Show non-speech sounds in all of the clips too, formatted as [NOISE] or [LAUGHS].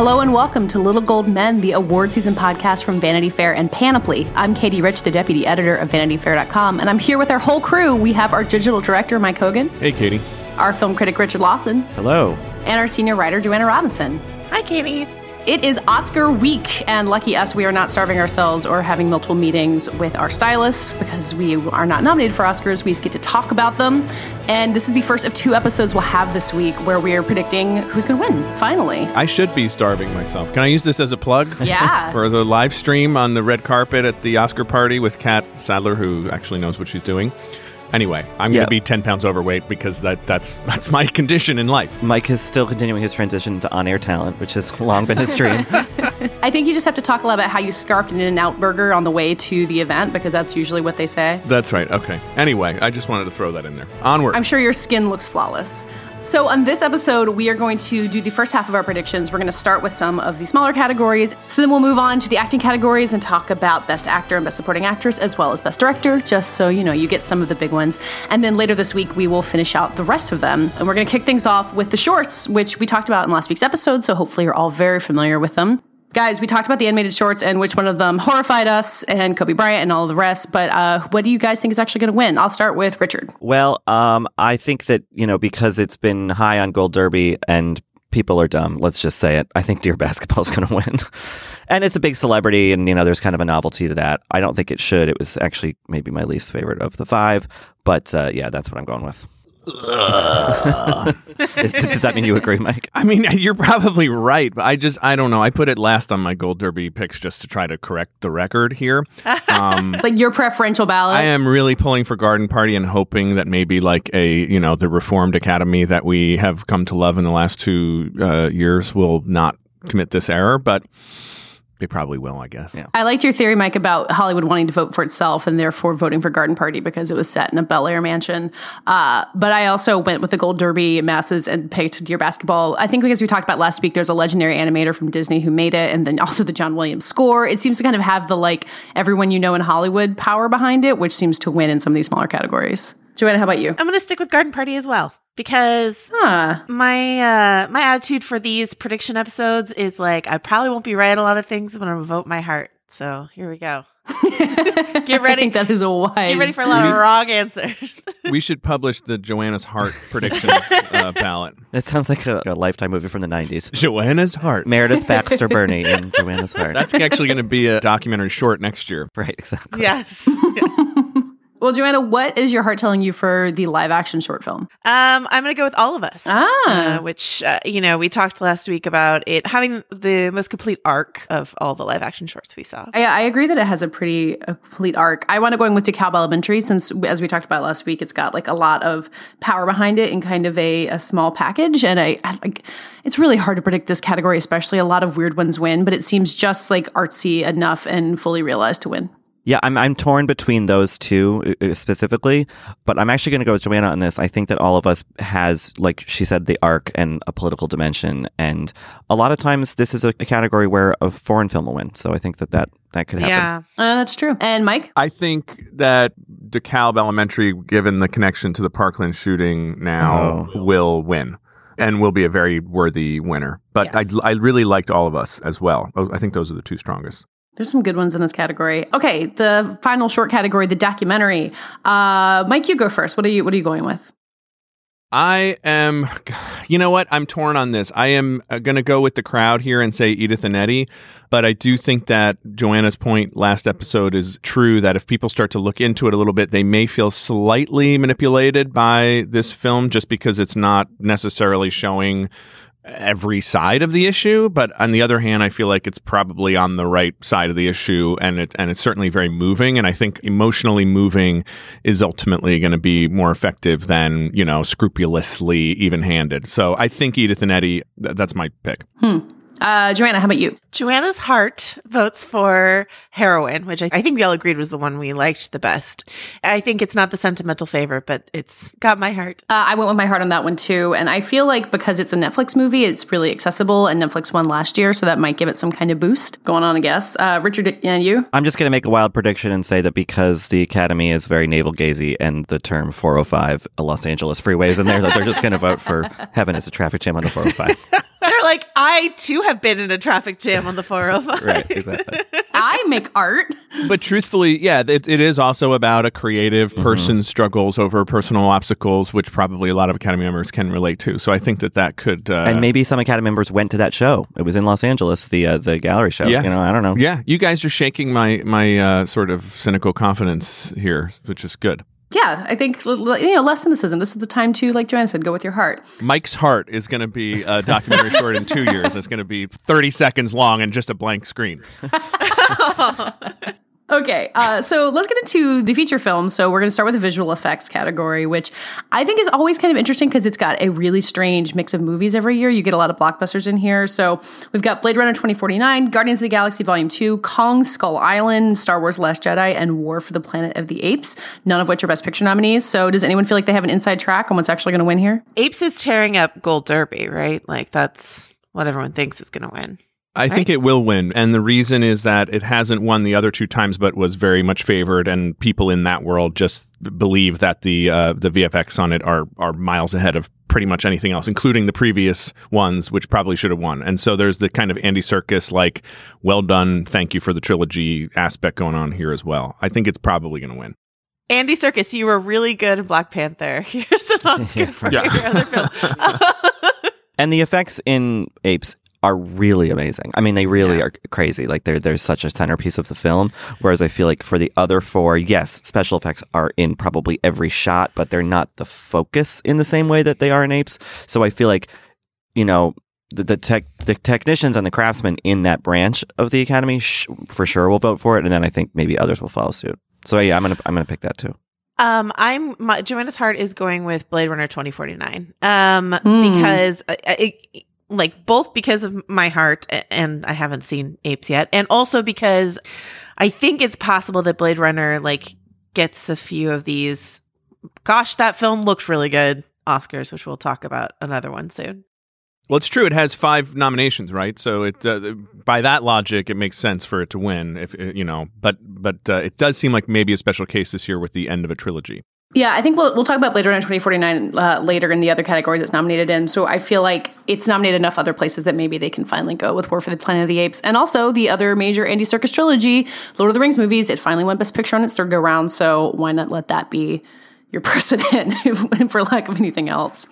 Hello and welcome to Little Gold Men, the award season podcast from Vanity Fair and Panoply. I'm Katie Rich, the deputy editor of VanityFair.com, and I'm here with our whole crew. We have our digital director, Mike Hogan, Hey, Katie. our film critic, Richard Lawson, Hello. and our senior writer, Joanna Robinson. Hi, Katie. It is Oscar week, and lucky us, we are not starving ourselves or having multiple meetings with our stylists because we are not nominated for Oscars. We just get to talk about them. And this is the first of two episodes we'll have this week where we are predicting who's going to win, finally. I should be starving myself. Can I use this as a plug? Yeah. [LAUGHS] For the live stream on the red carpet at the Oscar party with Kat Sadler, who actually knows what she's doing. Anyway, I'm going Yeah. to be 10 pounds overweight because that, that's that's my [LAUGHS] condition in life. Mike is still continuing his transition to on air talent, which has long been his dream. [LAUGHS] I think you just have to talk a lot about how you scarfed an In-N-Out burger on the way to the event because that's usually what they say. That's right. Okay. Anyway, I just wanted to throw that in there. Onward. I'm sure your skin looks flawless. So, on this episode, we are going to do the first half of our predictions. We're going to start with some of the smaller categories. So, then we'll move on to the acting categories and talk about Best Actor and Best Supporting Actress, as well as Best Director, just so you know you get some of the big ones. And then later this week, we will finish out the rest of them. And we're going to kick things off with the shorts, which we talked about in last week's episode. So, hopefully, you're all very familiar with them. Guys, we talked about the animated shorts and which one of them horrified us and Kobe Bryant and all the rest. But uh, what do you guys think is actually going to win? I'll start with Richard. well, um, I think that, you know, because it's been high on Gold Derby and people are dumb, let's just say it. I think Dear [LAUGHS] Basketball is going to win. and it's a big celebrity and, you know, there's kind of a novelty to that. I don't think it should. It was actually maybe my least favorite of the five. But uh, yeah, that's what I'm going with. Is- Does that mean you agree, Mike? I mean, you're probably right, but I just, I don't know. I put it last on my Gold Derby picks just to try to correct the record here. [LAUGHS] Um, Like your preferential ballot? I am really pulling for Garden Party and hoping that maybe like a you know the Reformed Academy that we have come to love in the last two uh, years will not commit this error, but they probably will, I guess. Yeah. I liked your theory, Mike, about Hollywood wanting to vote for itself and therefore voting for Garden Party because it was set in a Bel Air mansion. Uh, but I also went with the Gold Derby masses and picked Dear Basketball. I think because we talked about last week, there's a legendary animator from Disney who made it, and then also the John Williams score. It seems to kind of have the like everyone you know in Hollywood power behind it, which seems to win in some of these smaller categories. Joanna, how about you? I'm going to stick with Garden Party as well because Huh. my uh, my attitude for these prediction episodes is like I probably won't be right a lot of things, but I'm going to vote my heart. So here we go. [LAUGHS] Get I ready. think that is a wise. Get ready for a lot of wrong answers. We should publish the Joanna's Heart [LAUGHS] predictions uh, ballot. That sounds like a, a lifetime movie from the 90s. Joanna's Heart. Meredith Baxter [LAUGHS] Birney in Joanna's Heart. That's actually going to be a documentary short next year. right, exactly. yes. Well, Joanna, what is your heart telling you for the live action short film? Um, I'm going to go with all of us. Ah. Uh, which uh, you know we talked last week about it having the most complete arc of all the live action shorts we saw. I, I agree that it has a pretty a complete arc. I want to go in with DeKalb Elementary since, as we talked about last week, it's got like a lot of power behind it in kind of a, a small package. And I, I like it's really hard to predict this category, especially a lot of weird ones win, but it seems just like artsy enough and fully realized to win. Yeah, I'm I'm torn between those two uh, uh, specifically, but I'm actually going to go with Joanna on this. I think that all of us has, like she said, the arc and a political dimension, and a lot of times this is a, a category where a foreign film will win. So I think that that, that could happen. Yeah. Uh, that's true. And Mike, I think that DeKalb Elementary, given the connection to the Parkland shooting now, will win and will be a very worthy winner. But Yes. I, I really liked all of us as well. I think those are the two strongest. There's some good ones in this category. Okay, the final short category, the documentary. Uh, Mike, you go first. What are you What are you going with? I am, you know what? I'm torn on this. I am going to go with the crowd here and say Edith and Eddie, but I do think that Joanna's point last episode is true that if people start to look into it a little bit, they may feel slightly manipulated by this film just because it's not necessarily showing every side of the issue, but on the other hand, I feel like it's probably on the right side of the issue, and it and it's certainly very moving. And I think emotionally moving is ultimately going to be more effective than you know scrupulously even-handed. So I think Edith and Eddie. Th- that's my pick. Uh, Joanna, how about you? Joanna's heart votes for heroin, which I, I think we all agreed was the one we liked the best. I think it's not the sentimental favorite, but it's got my heart. Uh, I went with my heart on that one too, and I feel like because it's a Netflix movie, it's really accessible, and Netflix won last year, so that might give it some kind of boost. Going on, I guess. Uh, Richard, and you? I'm just going to make a wild prediction and say that because the Academy is very navel gazy and the term 405 Los Angeles freeways in there, that they're just going to vote for [LAUGHS] heaven as a traffic jam on the 405. There you're like, I too have been in a traffic jam on the 405. [LAUGHS] Right, exactly. I make art. But truthfully, yeah, it, it is also about a creative person's struggles over personal obstacles, which probably a lot of Academy members can relate to. So I think that that could. Uh, and maybe some Academy members went to that show. It was in Los Angeles, the uh, the gallery show. Yeah. You know, I don't know. Yeah, you guys are shaking my my uh, sort of cynical confidence here, which is good. Yeah, I think l- l- you know less cynicism. This is the time to, like Joanna said, go with your heart. Mike's Heart is going to be a documentary short in two years. It's going to be 30 seconds long and just a blank screen. [LAUGHS] Okay, uh, so let's get into the feature film. So we're going to start with the visual effects category, which I think is always kind of interesting because it's got a really strange mix of movies every year. You get a lot of blockbusters in here. So we've got Blade Runner 2049, Guardians of the Galaxy Volume 2, Kong Skull Island, Star Wars Last Jedi, and War for the Planet of the Apes, none of which are Best Picture nominees. So does anyone feel like they have an inside track on what's actually going to win here? Apes is tearing up Gold Derby, right? Like that's what everyone thinks is going to win. I think it will win. And the reason is that it hasn't won the other two times, but was very much favored. And people in that world just believe that the uh, the VFX on it are, are miles ahead of pretty much anything else, including the previous ones, which probably should have won. And so there's the kind of Andy Serkis, like, well done, thank you for the trilogy aspect going on here as well. I think it's probably going to win. Andy Serkis, you were really good in Black Panther. [LAUGHS] Here's an [LAUGHS] Oscar Yeah, for right. your other film. [LAUGHS] And the effects in Apes are really amazing. I mean, they really are crazy. Like they're they're such a centerpiece of the film. Whereas I feel like for the other four, yes, special effects are in probably every shot, but they're not the focus in the same way that they are in Apes. So I feel like, you know, the the tech the technicians and the craftsmen in that branch of the Academy sh- for sure will vote for it, and then I think maybe others will follow suit. So yeah, I'm gonna I'm gonna pick that too. Um, I'm my, Joanna's heart is going with Blade Runner 2049. Um, Hmm. because uh, it, like both because of my heart and I haven't seen Apes yet, and also because I think it's possible that Blade Runner like gets a few of these. Gosh, that film looked really good. Oscars, which we'll talk about another one soon. Well, it's true. It has five nominations, right? So it, uh, by that logic, it makes sense for it to win. If you know, but but uh, it does seem like maybe a special case this year with the end of a trilogy. Yeah, I think we'll, we'll talk about Blade Runner 2049 uh, later in the other categories it's nominated in. So I feel like it's nominated enough other places that maybe they can finally go with War for the Planet of the Apes. And also the other major Andy Serkis trilogy, Lord of the Rings movies, it finally won Best Picture on its third go round. So why not let that be your [LAUGHS] precedent, [LAUGHS] for lack of anything else?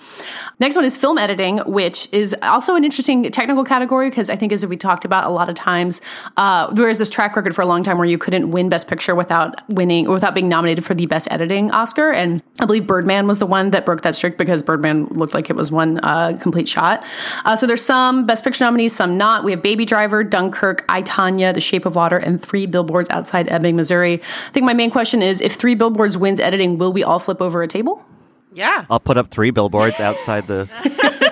Next one is film editing, which is also an interesting technical category because I think, as we talked about a lot of times, uh, there is this track record for a long time where you couldn't win Best Picture without winning or without being nominated for the Best Editing Oscar. And I believe Birdman was the one that broke that streak because Birdman looked like it was one uh, complete shot. Uh, so there's some Best Picture nominees, some not. We have Baby Driver, Dunkirk, I Tonya, The Shape of Water, and Three Billboards Outside Ebbing, Missouri. I think my main question is: if Three Billboards wins editing, will we all flip over a table? Yeah. I'll put up three billboards outside the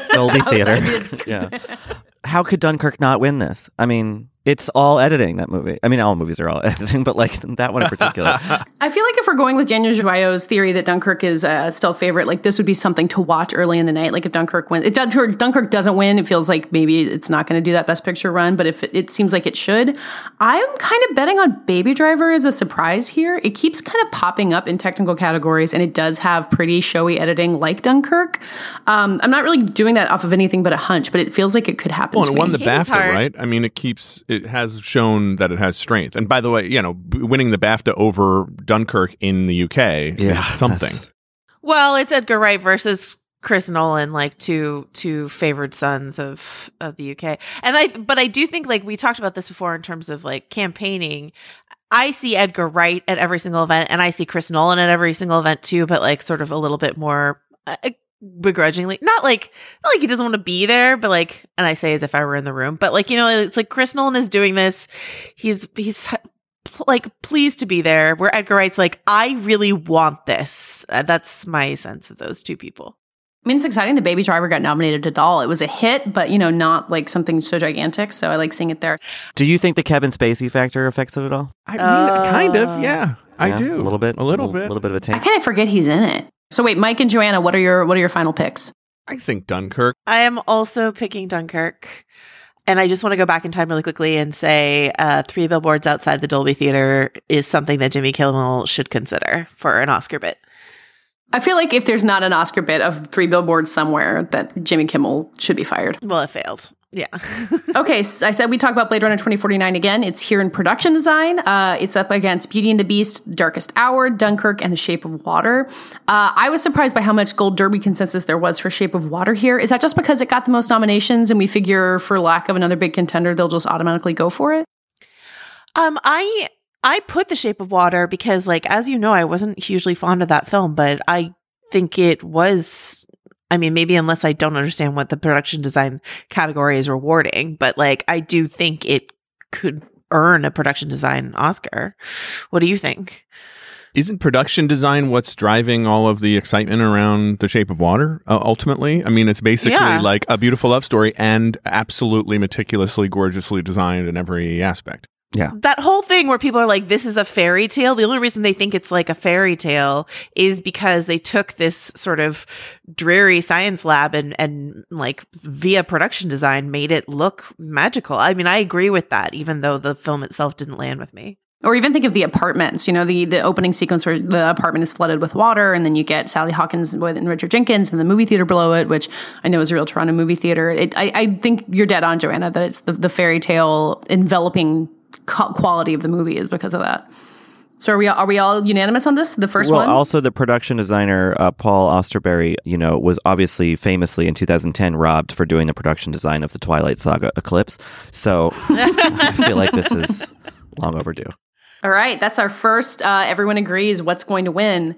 [LAUGHS] Dolby Theater. the- [LAUGHS] yeah. [LAUGHS] How could Dunkirk not win this? I mean, it's all editing that movie. I mean, all movies are all [LAUGHS] editing, but like that one in particular. [LAUGHS] I feel like if we're going with Daniel Joyo's theory that Dunkirk is a stealth favorite, like this would be something to watch early in the night. Like if Dunkirk wins, if Dunkirk, Dunkirk doesn't win, it feels like maybe it's not going to do that Best Picture run. But if it, it seems like it should, I'm kind of betting on Baby Driver as a surprise here. It keeps kind of popping up in technical categories, and it does have pretty showy editing like Dunkirk. Um, I'm not really doing that off of anything but a hunch, but it feels like it could happen. Well, to and it won me. the BAFTA, right? I mean, it keeps it has shown that it has strength. And by the way, you know, winning the BAFTA over Dunkirk in the UK Yeah, is something. that's- Well, it's Edgar Wright versus Chris Nolan, like two two favored sons of of the UK. And I but I do think like we talked about this before in terms of like campaigning. I see Edgar Wright at every single event and I see Chris Nolan at every single event too, but like sort of a little bit more uh, begrudgingly. Not like not like he doesn't want to be there, but like and I say as if I were in the room, but like you know it's like Chris Nolan is doing this. He's he's like pleased to be there where edgar wright's like i really want this Uh, that's my sense of those two people I mean, it's exciting. The Baby Driver got nominated at all. It was a hit, but you know, not like something so gigantic. So I like seeing it there. Do you think the Kevin Spacey factor affects it at all? I mean, kind of, Uh, yeah. I do a little bit, a little bit. a little bit of a I taste. kind of forget he's in it. So wait, Mike and Joanna, what are your what are your final picks? I think Dunkirk. i am also picking dunkirk and i just want to go back in time really quickly and say uh, three billboards outside the dolby theater is something that jimmy kimmel should consider for an oscar bit I feel like if there's not an Oscar bit of three billboards somewhere, that Jimmy Kimmel should be fired. well it failed Yeah. [LAUGHS] okay, so I said we talk about Blade Runner 2049 again. It's here in production design. Uh, it's up against Beauty and the Beast, Darkest Hour, Dunkirk, and The Shape of Water. Uh, I was surprised by how much Gold Derby consensus there was for Shape of Water here. Is that just because it got the most nominations and we figure for lack of another big contender, they'll just automatically go for it? Um, I I put The Shape of Water because, like, as you know, I wasn't hugely fond of that film, but I think it was I mean, maybe unless I don't understand what the production design category is rewarding, but like I do think it could earn a production design Oscar. What do you think? Isn't production design what's driving all of the excitement around The Shape of Water uh, ultimately? I mean, it's basically Yeah. like a beautiful love story and absolutely meticulously, gorgeously designed in every aspect. That whole thing where people are like, this is a fairy tale. The only reason they think it's like a fairy tale is because they took this sort of dreary science lab and, and like via production design made it look magical. I mean, I agree with that, even though the film itself didn't land with me. Or even think of the apartments, you know, the, the opening sequence where the apartment is flooded with water, and then you get Sally Hawkins and Richard Jenkins and the movie theater below it, which I know is a real Toronto movie theater. It, I, I think you're dead on, Joanna, that it's the, the fairy tale enveloping co- quality of the movie is because of that. So are we are we all unanimous on this? The first well, one? also the production designer uh, Paul Austerberry, you know, was obviously famously in 2010 robbed for doing the production design of the Twilight Saga Eclipse. So [LAUGHS] I feel like this is long overdue. All right, that's our first. Uh, everyone agrees what's going to win.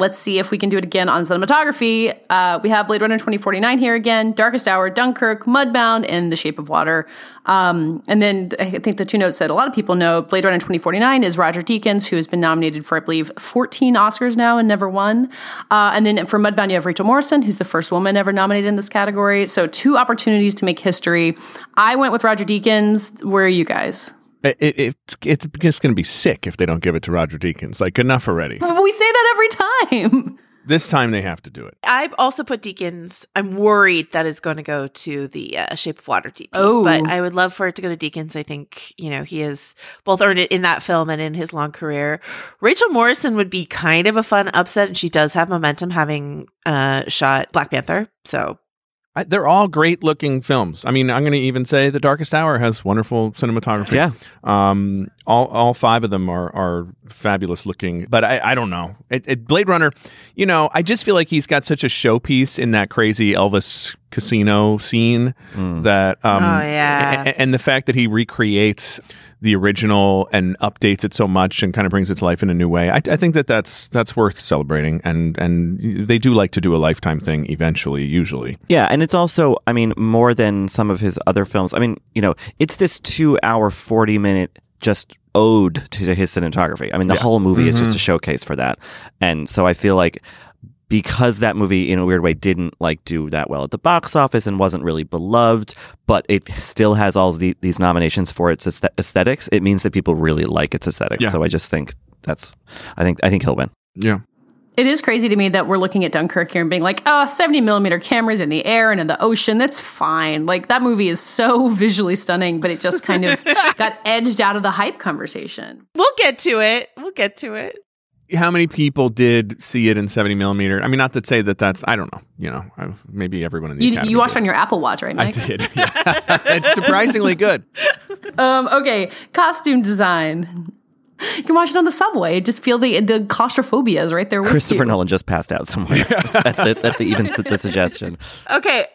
Let's see if we can do it again on cinematography. Uh, we have Blade Runner 2049 here again, Darkest Hour, Dunkirk, Mudbound, and The Shape of Water. Um, and then I think the two notes that a lot of people know Blade Runner 2049 is Roger Deakins, who has been nominated for, I believe, 14 Oscars now and never won. Uh, and then for Mudbound, you have Rachel Morrison, who's the first woman ever nominated in this category. So two opportunities to make history. I went with Roger Deakins. Where are you guys? It, it, it's it's just going to be sick if they don't give it to Roger Deakins. Like enough already. We say that every time. [LAUGHS] this time they have to do it. I've also put Deakins. I'm worried that it's going to go to the uh, Shape of Water DP. Oh. But I would love for it to go to Deakins. I think, you know, he has both earned it in that film and in his long career. Rachel Morrison would be kind of a fun upset, and she does have momentum having uh, shot Black Panther. So I, they're all great looking films. I mean, I'm going to even say The Darkest Hour has wonderful cinematography. Yeah. Um, all, all five of them are, are fabulous looking, but I, I don't know. It, it, Blade Runner, you know, I just feel like he's got such a showpiece in that crazy Elvis casino scene that, um, Oh, yeah. a- a- and the fact that he recreates the original and updates it so much and kind of brings it to life in a new way. I, I think that that's that's worth celebrating, and and they do like to do a lifetime thing eventually, usually. Yeah, and it's also, I mean, more than some of his other films. I mean, you know, it's this two hour, 40 minute just ode to his cinematography. I mean, the Yeah. whole movie is just mm-hmm. a showcase for that. And so I feel like because that movie, in a weird way, didn't like do that well at the box office and wasn't really beloved, but it still has all the, these nominations for its aesthe- aesthetics, it means that people really like its aesthetics. Yeah. So I just think that's, I think, I think he'll win. Yeah. It is crazy to me that we're looking at Dunkirk here and being like, oh, 70 millimeter cameras in the air and in the ocean. That's fine. Like, that movie is so [LAUGHS] visually stunning, but it just kind of [LAUGHS] got edged out of the hype conversation. we'll get to it. We'll get to it. How many people did see it in 70 millimeter? I mean, not to say that that's, I don't know, you know, I, maybe everyone in the You, you watched did. on your Apple Watch, right, I did. Yeah. [LAUGHS] it's surprisingly good. [LAUGHS] Um, okay, costume design. You can watch it on the subway. Just feel the the claustrophobia is right there with Christopher you. Nolan just passed out somewhere [LAUGHS] at, the, at the even the suggestion. Okay.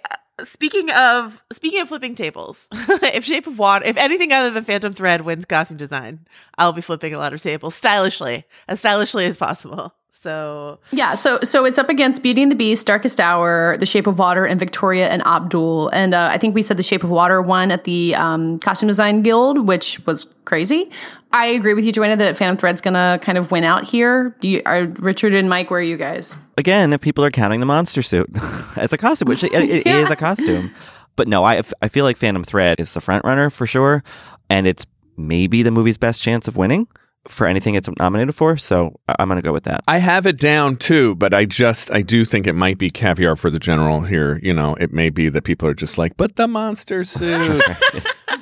Speaking of speaking of flipping tables, [LAUGHS] if Shape of Water, if anything other than Phantom Thread wins costume design, I'll be flipping a lot of tables stylishly, as stylishly as possible. So Yeah, so so it's up against Beauty and the Beast, Darkest Hour, The Shape of Water, and Victoria and Abdul. And uh, I think we said The Shape of Water won at the um, Costume Design Guild, which was crazy. I agree with you, Joanna, that Phantom Thread's gonna kind of win out here. Do you, are Richard and Mike? Where are you guys? Again, if people are counting the monster suit [LAUGHS] as a costume, which it, it is a [LAUGHS] costume, but no, I I feel like Phantom Thread is the front runner for sure, and it's maybe the movie's best chance of winning for anything it's nominated for. So I- I'm gonna go with that. I have it down too, but I just, I do think it might be caviar for the general here. You know, it may be that people are just like, but the monster suit. [LAUGHS]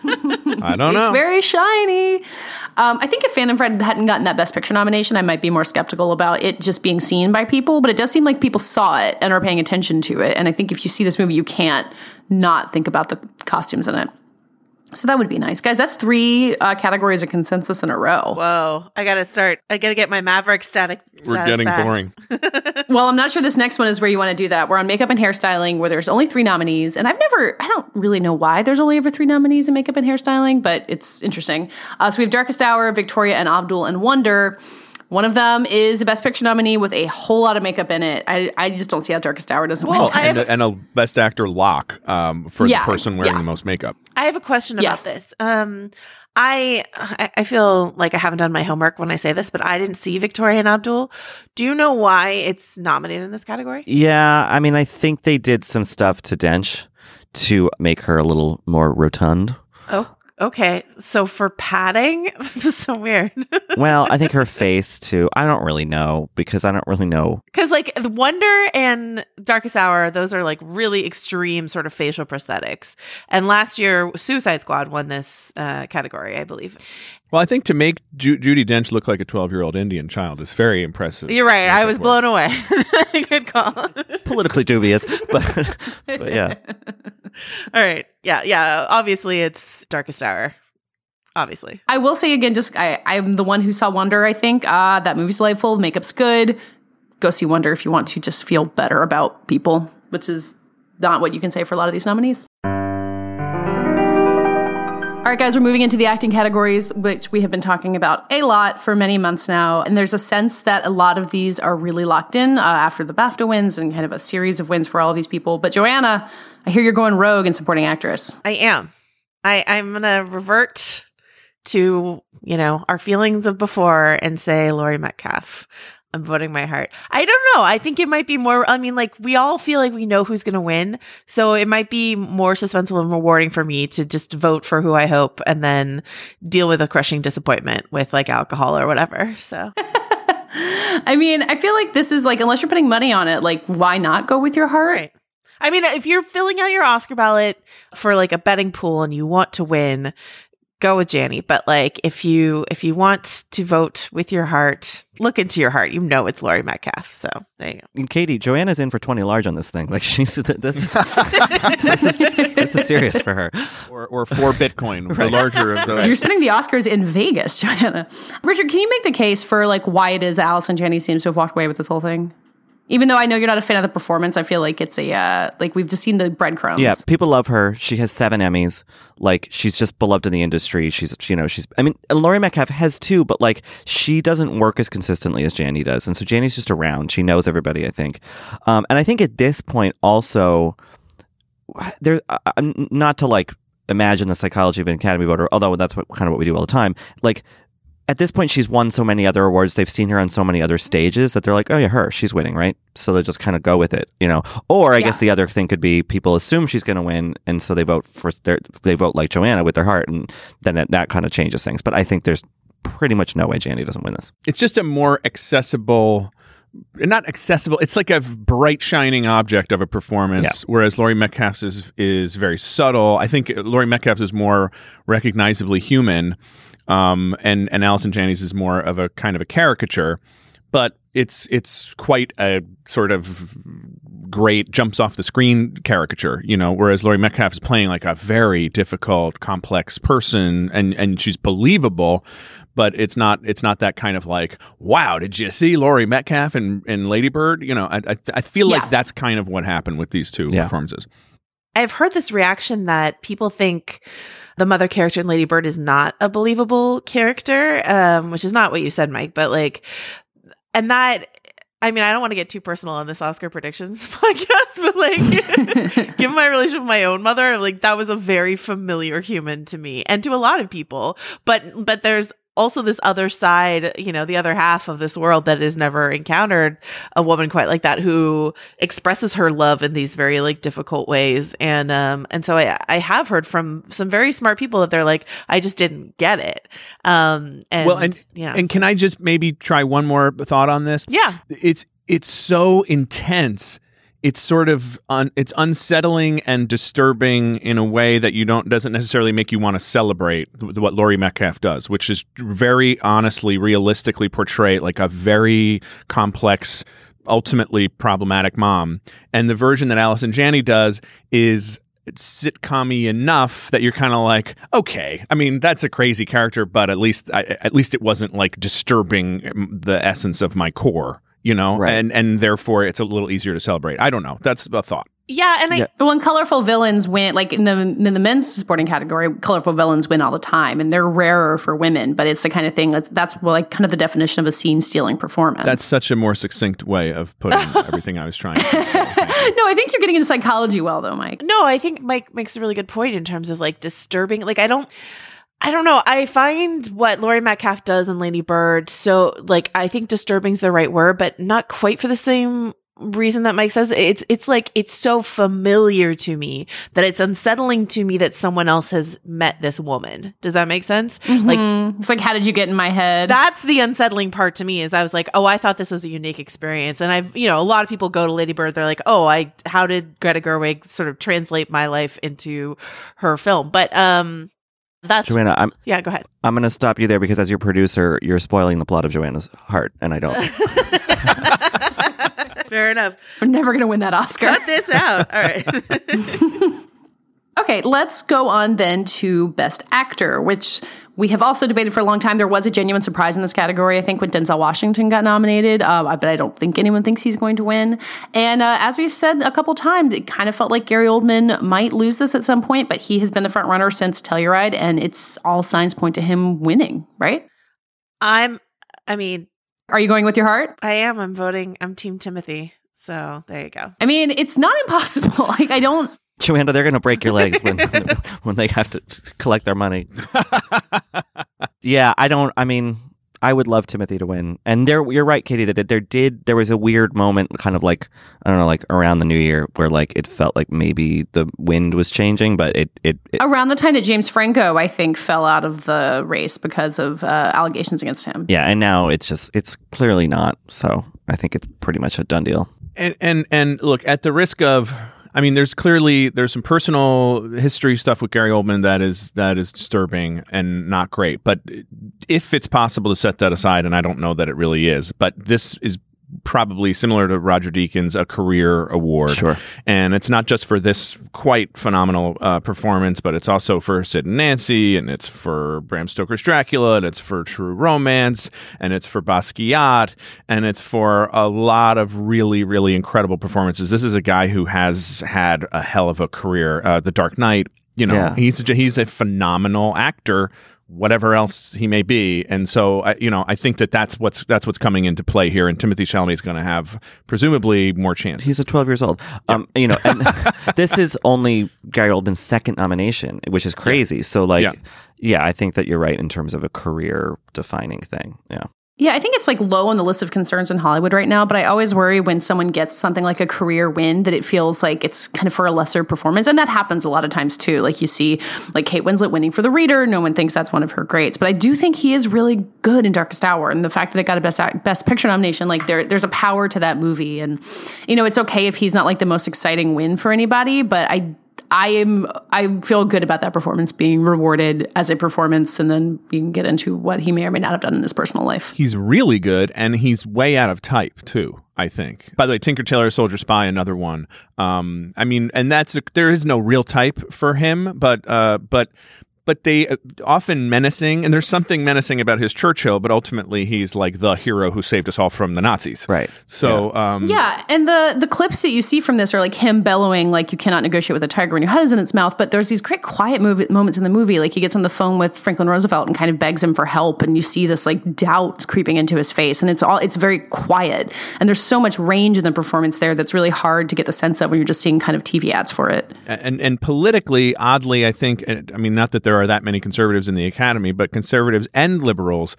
I don't know. It's very shiny. Um, I think if Phantom Thread hadn't gotten that Best Picture nomination, I might be more skeptical about it just being seen by people. But it does seem like people saw it and are paying attention to it. And I think if you see this movie, you can't not think about the costumes in it. So that would be nice, guys. That's three uh, categories of consensus in a row. Whoa! I gotta start. I gotta get my Maverick static. We're getting back. boring. [LAUGHS] Well, I'm not sure this next one is where you want to do that. We're on makeup and hairstyling, where there's only three nominees, and I've never, I don't really know why there's only ever three nominees in makeup and hairstyling, but it's interesting. Uh, so we have Darkest Hour, Victoria, and Abdul and Wonder. One of them is a Best Picture nominee with a whole lot of makeup in it. I, I just don't see how Darkest Hour doesn't Well, win. And, a, and a best actor lock um, for Yeah, the person wearing yeah. the most makeup. I have a question about Yes. this. Um, I I I feel like I haven't done my homework when I say this, but I didn't see Victoria and Abdul. Do you know why it's nominated in this category? Yeah, I mean, I think they did some stuff to Dench to make her a little more rotund. Oh, okay. So for padding, [LAUGHS] this is so weird. Well, I think her [LAUGHS] face too. I don't really know because I don't really know. Because like the Wonder and Darkest Hour, those are like really extreme sort of facial prosthetics. And last year, Suicide Squad won this uh, category, I believe. Well, I think to make Ju- Judi Dench look like a 12 year old Indian child is very impressive. You're right. I was work. blown away. [LAUGHS] Good call. Politically dubious, but, but yeah. [LAUGHS] All right. Yeah. Yeah. Obviously, it's Darkest Hour. Obviously. I will say again, just I, I'm the one who saw Wonder. I think uh, that movie's delightful. Makeup's good. Go see Wonder if you want to just feel better about people, which is not what you can say for a lot of these nominees. All right, guys, we're moving into the acting categories, which we have been talking about a lot for many months now. And there's a sense that a lot of these are really locked in uh, after the BAFTA wins and kind of a series of wins for all of these people. But Joanna, I hear you're going rogue in supporting actress. I am. I, I'm going to revert to, you know, our feelings of before and say Laurie Metcalf. I'm voting my heart. I don't know. I think it might be more. I mean, like we all feel like we know who's going to win, so it might be more suspenseful and rewarding for me to just vote for who I hope, and then deal with a crushing disappointment with like alcohol or whatever. So [LAUGHS] I mean, I feel like this is like, unless you're putting money on it, like, why not go with your heart? right. I mean, if you're filling out your Oscar ballot for like a betting pool and you want to win, go with Janney. But like, if you if you want to vote with your heart, look into your heart. You know it's Laurie Metcalf. So there you go. And Katie, Joanna's in for twenty large on this thing. Like she's this is [LAUGHS] this is, this is serious for her. Or, or for Bitcoin, the larger of those. You're spending the Oscars in Vegas, [LAUGHS] Joanna. Richard, can you make the case for like why it is that Allison Janney seems to have walked away with this whole thing? Even though I know you're not a fan of the performance, I feel like it's a uh, like we've just seen the breadcrumbs. Yeah, people love her. She has seven Emmys. Like she's just beloved in the industry. She's you know she's. I mean, and Laurie Metcalf has too, but like she doesn't work as consistently as Janney does, and so Janney's just around. She knows everybody, I think, um, and I think at this point also there. Uh, not to like imagine the psychology of an Academy voter, although that's what kind of what we do all the time. Like at this point, she's won so many other awards. They've seen her on so many other stages that they're like, oh yeah, her, she's winning, right? So they just kind of go with it, you know. Or I Yeah. guess the other thing could be people assume she's going to win, and so they vote for their they vote like Joanna with their heart, and then that, that kind of changes things. But I think there's pretty much no way Janney doesn't win this. it's just a more accessible not accessible it's like a bright shining object of a performance whereas Laurie Metcalf's is is very subtle I think Laurie Metcalf's is more recognizably human um, and and Allison Janney's is more of a kind of a caricature but it's it's quite a sort of great jumps off the screen caricature, you know, whereas Laurie Metcalf is playing like a very difficult, complex person and and she's believable, but it's not it's not that kind of like, wow, did you see Laurie Metcalf and and Lady Bird? You know, I I, I feel Yeah. like that's kind of what happened with these two Yeah. performances. I've heard this reaction that people think the mother character in Lady Bird is not a believable character, um, which is not what you said, Mike. But like, and that, I mean, I don't want to get too personal on this Oscar predictions [LAUGHS] podcast, but like, [LAUGHS] given my relationship with my own mother, like that was a very familiar human to me and to a lot of people. But but there's also this other side, you know, the other half of this world that has never encountered a woman quite like that who expresses her love in these very like difficult ways. And um and so I I have heard from some very smart people that they're like, I just didn't get it. Um and well, and yeah. and can I just maybe try one more thought on this? yeah. it's it's so intense it's sort of un, it's unsettling and disturbing in a way that you don't doesn't necessarily make you want to celebrate what Laurie Metcalf does, which is very honestly, realistically portray like a very complex, ultimately problematic mom. And the version that Allison Janney does is sitcom enough that you're kind of like, okay. I mean, that's a crazy character, but at least I, at least it wasn't like disturbing the essence of my core you know, Right. and and therefore it's a little easier to celebrate. I don't know. That's a thought. Yeah, and I Yeah. Well, and colorful villains win, like in the in the men's sporting category, colorful villains win all the time, and they're rarer for women. But it's the kind of thing that that's like kind of the definition of a scene stealing performance. That's such a more succinct way of putting [LAUGHS] everything I was trying. to say. [LAUGHS] no, I think you're getting into psychology well, though, Mike. No, I think Mike makes a really good point in terms of like disturbing. Like, I don't, I don't know. I find what Laurie Metcalf does in Lady Bird so like I think disturbing's the right word, but not quite for the same reason that Mike says. It's it's like it's so familiar to me that it's unsettling to me that someone else has met this woman. Does that make sense? Like Mhm. it's like, how did you get in my head? that's the unsettling part to me is I was like, oh, I thought this was a unique experience. And I've, you know, a lot of people go to Lady Bird, they're like, oh, I, how did Greta Gerwig sort of translate my life into her film? But, um, that's, Joanna, I'm yeah, go ahead. I'm going to stop you there because as your producer, you're spoiling the plot of Joanna's heart, and I don't. [LAUGHS] Fair enough. We're never going to win that Oscar. Cut this out. All right. [LAUGHS] Okay, let's go on then to Best Actor, which we have also debated for a long time. There was a genuine surprise in this category, I think, when Denzel Washington got nominated, uh, but I don't think anyone thinks he's going to win. And uh, as we've said a couple times, it kind of felt like Gary Oldman might lose this at some point, but he has been the front runner since Telluride, and it's all signs point to him winning, right? I'm, I mean, Are you going with your heart? I am, I'm voting, I'm Team Timothée. So there you go. I mean, it's not impossible. [LAUGHS] like, I don't. Joanna, they're going to break your legs when [LAUGHS] [LAUGHS] when they have to collect their money. yeah, I don't. I mean, I would love Timothée to win, and there, you're right, Katie. That there did there was a weird moment, kind of like I don't know, like around the New Year, where like it felt like maybe the wind was changing, but it it, it Around the time that James Franco, I think, fell out of the race because of uh, allegations against him. yeah, and now it's just it's clearly not. So I think it's pretty much a done deal. and and and look at the risk of I mean there's clearly there's some personal history stuff with Gary Oldman that is that is disturbing and not great but if it's possible to set that aside and I don't know that it really is but this is probably similar to Roger Deakins a career award Sure. and it's not just for this quite phenomenal uh, performance, but it's also for Sid and Nancy, and it's for Bram Stoker's Dracula, and it's for True Romance, and it's for Basquiat, and it's for a lot of really, really incredible performances. This is a guy who has had a hell of a career. Uh, the Dark Knight, you know, Yeah. he's he's a phenomenal actor. Whatever else he may be, and so I, you know, I think that that's what's that's what's coming into play here, and Timothée Chalamet is going to have presumably more chance. He's a 12 years old. Um, you know, and [LAUGHS] [LAUGHS] this is only Gary Oldman's second nomination, which is crazy. So, like, Yeah. yeah. I think that you're right in terms of a career defining thing. Yeah. Yeah, I think it's like low on the list of concerns in Hollywood right now, but I always worry when someone gets something like a career win that it feels like it's kind of for a lesser performance. And that happens a lot of times too. Like you see like Kate Winslet winning for the reader, no one thinks that's one of her greats. But I do think he is really good in Darkest Hour. And the fact that it got a best best picture nomination, like there there's a power to that movie. And you know, it's okay if he's not like the most exciting win for anybody, but I I am I feel good about that performance being rewarded as a performance and then you can get into what he may or may not have done in his personal life. he's really good and he's way out of type too i think by the way tinker tailor soldier spy another one um i mean and that's there is no real type for him but uh but but they uh, often menacing and there's something menacing about his churchill but ultimately he's like the hero who saved us all from the nazis Right. so um Yeah, and the the clips that you see from this are like him bellowing like you cannot negotiate with a tiger when your head is in its mouth. But there's these great quiet mov- moments in the movie, like he gets on the phone with Franklin Roosevelt and kind of begs him for help, and you see this like doubt creeping into his face, and it's all it's very quiet, and there's so much range in the performance there that's really hard to get the sense of when you're just seeing kind of TV ads for it. and and politically oddly i think i mean not that there are that many conservatives in the academy but conservatives and liberals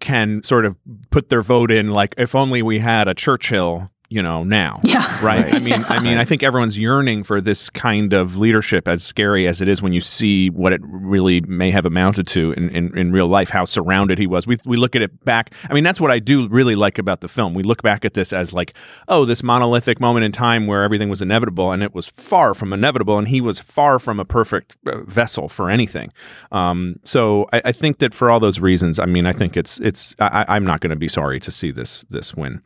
can sort of put their vote in like if only we had a churchill you know now Yeah. [LAUGHS] right, Right. i mean i mean i think everyone's yearning for this kind of leadership as scary as it is when you see what it really may have amounted to in, in, in real life how surrounded he was. We, we look at it back. I mean that's what i do really like about the film. We look back at this as like oh this monolithic moment in time where everything was inevitable and it was far from inevitable and he was far from a perfect uh, vessel for anything. Um, so I, I think that for all those reasons i mean i think it's it's I, i'm not going to be sorry to see this this win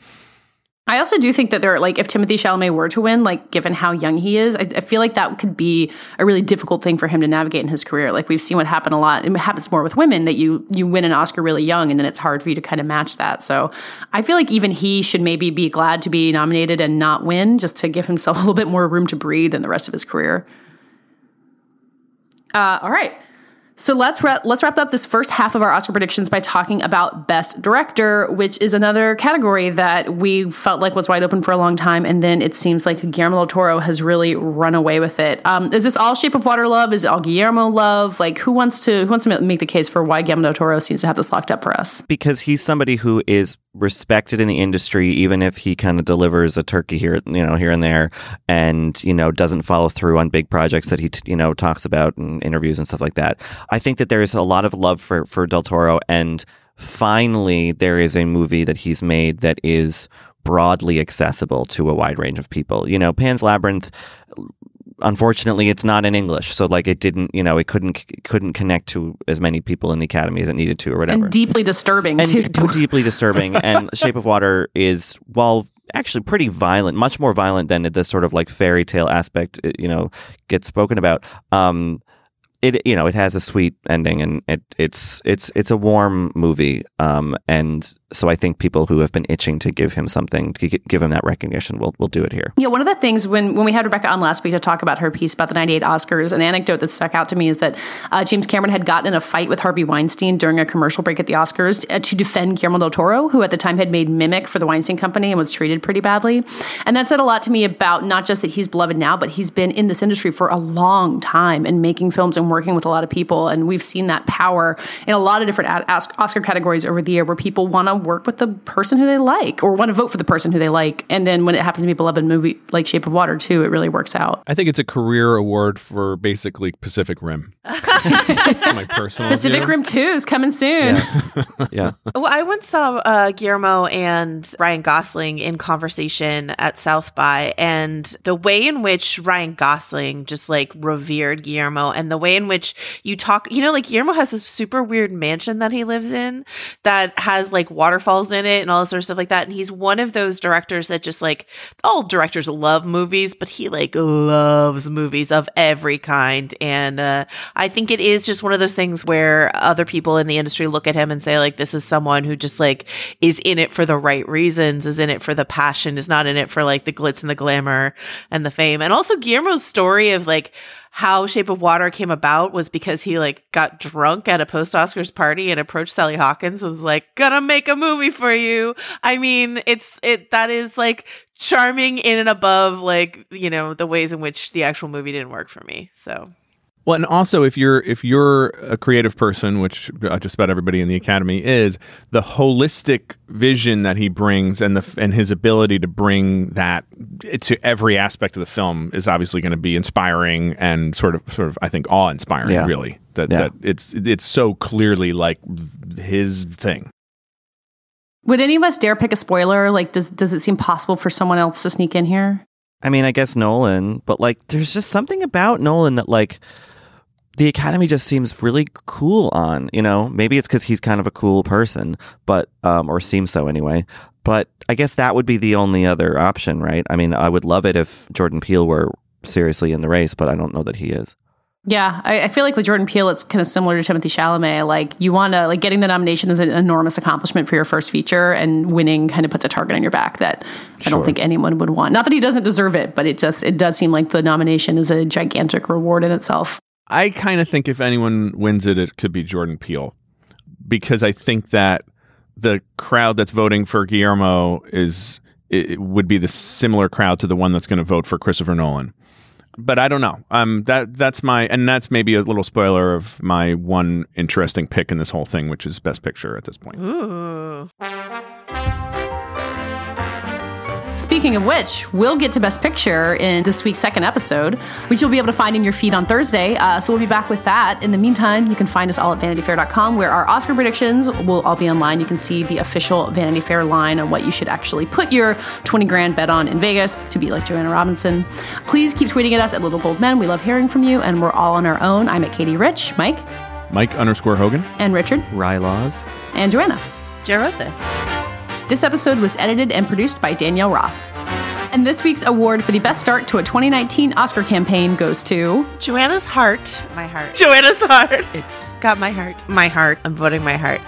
I also do think that there, are like, if Timothée Chalamet were to win, like, given how young he is, I, I feel like that could be a really difficult thing for him to navigate in his career. Like, we've seen what happen a lot. It happens more with women that you you win an Oscar really young, and then it's hard for you to kind of match that. So, I feel like even he should maybe be glad to be nominated and not win, just to give himself [LAUGHS] a little bit more room to breathe in the rest of his career. Uh, all right. So let's wrap, let's wrap up this first half of our Oscar predictions by talking about Best Director, which is another category that we felt like was wide open for a long time, and then it seems like Guillermo del Toro has really run away with it. Um, is this all Shape of Water love? Is it all Guillermo love? Like, who wants to who wants to make the case for why Guillermo del Toro seems to have this locked up for us? because he's somebody who is respected in the industry even if he kind of delivers a turkey here you know here and there and you know doesn't follow through on big projects that he you know talks about in interviews and stuff like that. I think that there is a lot of love for for del toro and finally there is a movie that he's made that is broadly accessible to a wide range of people. You know pan's labyrinth unfortunately it's not in english so like it didn't you know it couldn't couldn't connect to as many people in the academy as it needed to or whatever And deeply disturbing and too. deeply disturbing. [LAUGHS] And Shape of Water is while actually pretty violent, much more violent than the sort of like fairy tale aspect, uh, you know, gets spoken about. Um, it you know it has a sweet ending and it it's it's it's a warm movie um and so I think people who have been itching to give him something to give him that recognition will will do it here. Yeah, one of the things when when we had Rebecca on last week to talk about her piece about the 98 Oscars, an anecdote that stuck out to me is that uh, James Cameron had gotten in a fight with Harvey Weinstein during a commercial break at the Oscars uh, to defend Guillermo del Toro, who at the time had made Mimic for the Weinstein Company and was treated pretty badly. And that said a lot to me about not just that he's beloved now, but he's been in this industry for a long time and making films and working with a lot of people. And we've seen that power in a lot of different Oscar categories over the year where people want to work with the person who they like or want to vote for the person who they like. And then when it happens to be a beloved movie like Shape of Water too, it really works out. I think it's a career award for basically Pacific Rim. [LAUGHS] My personal Pacific view. Rim 2 is coming soon. [LAUGHS] Yeah. Well, I once saw uh, Guillermo and Ryan Gosling in conversation at South by, and the way in which Ryan Gosling just like revered Guillermo, and the way in which you talk, you know, like Guillermo has this super weird mansion that he lives in that has like waterfalls in it and all this sort of stuff like that. And he's one of those directors that just like all directors love movies, but he like loves movies of every kind. And uh, I think it is just one of those things where other people in the industry look at him and say, like, this is someone who just like is in it for the right reasons, is in it for the passion, is not in it for like the glitz and the glamour and the fame. And also Guillermo's story of like, how Shape of Water came about was because he like got drunk at a post Oscars party and approached Sally Hawkins and was like, "Gonna make a movie for you." I mean, it's it that is like charming in and above like you know the ways in which the actual movie didn't work for me. So Well, and also if you're if you're a creative person, which uh, just about everybody in the academy is, the holistic vision that he brings and the and his ability to bring that to every aspect of the film is obviously going to be inspiring and sort of sort of I think awe inspiring. Yeah. Really, that Yeah. that it's it's so clearly like his thing. Would any of us dare pick a spoiler? Like, does does it seem possible for someone else to sneak in here? I mean, I guess Nolan, but like, there's just something about Nolan that like the Academy just seems really cool on. You know, maybe it's because he's kind of a cool person, but um, or seems so anyway. But I guess that would be the only other option, right? I mean, I would love it if Jordan Peele were seriously in the race, but I don't know that he is. Yeah, I, I feel like with Jordan Peele, it's kind of similar to Timothée Chalamet. Like, you want to like getting the nomination is an enormous accomplishment for your first feature, and winning kind of puts a target on your back that I don't think anyone would want. Not that he doesn't deserve it, but it just it does seem like the nomination is a gigantic reward in itself. I kind of think if anyone wins it, it could be Jordan Peele, because I think that the crowd that's voting for Guillermo is it would be the similar crowd to the one that's going to vote for Christopher Nolan. But I don't know. Um, that that's my and that's maybe a little spoiler of my one interesting pick in this whole thing, which is Best Picture at this point. ooh. Speaking of which, we'll get to Best Picture in this week's second episode, which you'll be able to find in your feed on Thursday. Uh, so we'll be back with that. In the meantime, you can find us all at vanityfair.com, where our Oscar predictions will all be online. You can see the official Vanity Fair line on what you should actually put your 20 grand bet on in Vegas to be like Joanna Robinson. Please keep tweeting at us at Little Gold Men. We love hearing from you, and we're all on our own. I'm at Katie Rich, Mike, Mike underscore Hogan. and Richard, Rye laws. and Joanna. Joe wrote this. This episode was edited and produced by Danielle Roth. And this week's award for the best start to a 2019 Oscar campaign goes to Joanna's heart. My heart. Joanna's heart. It's got my heart. My heart. I'm voting my heart.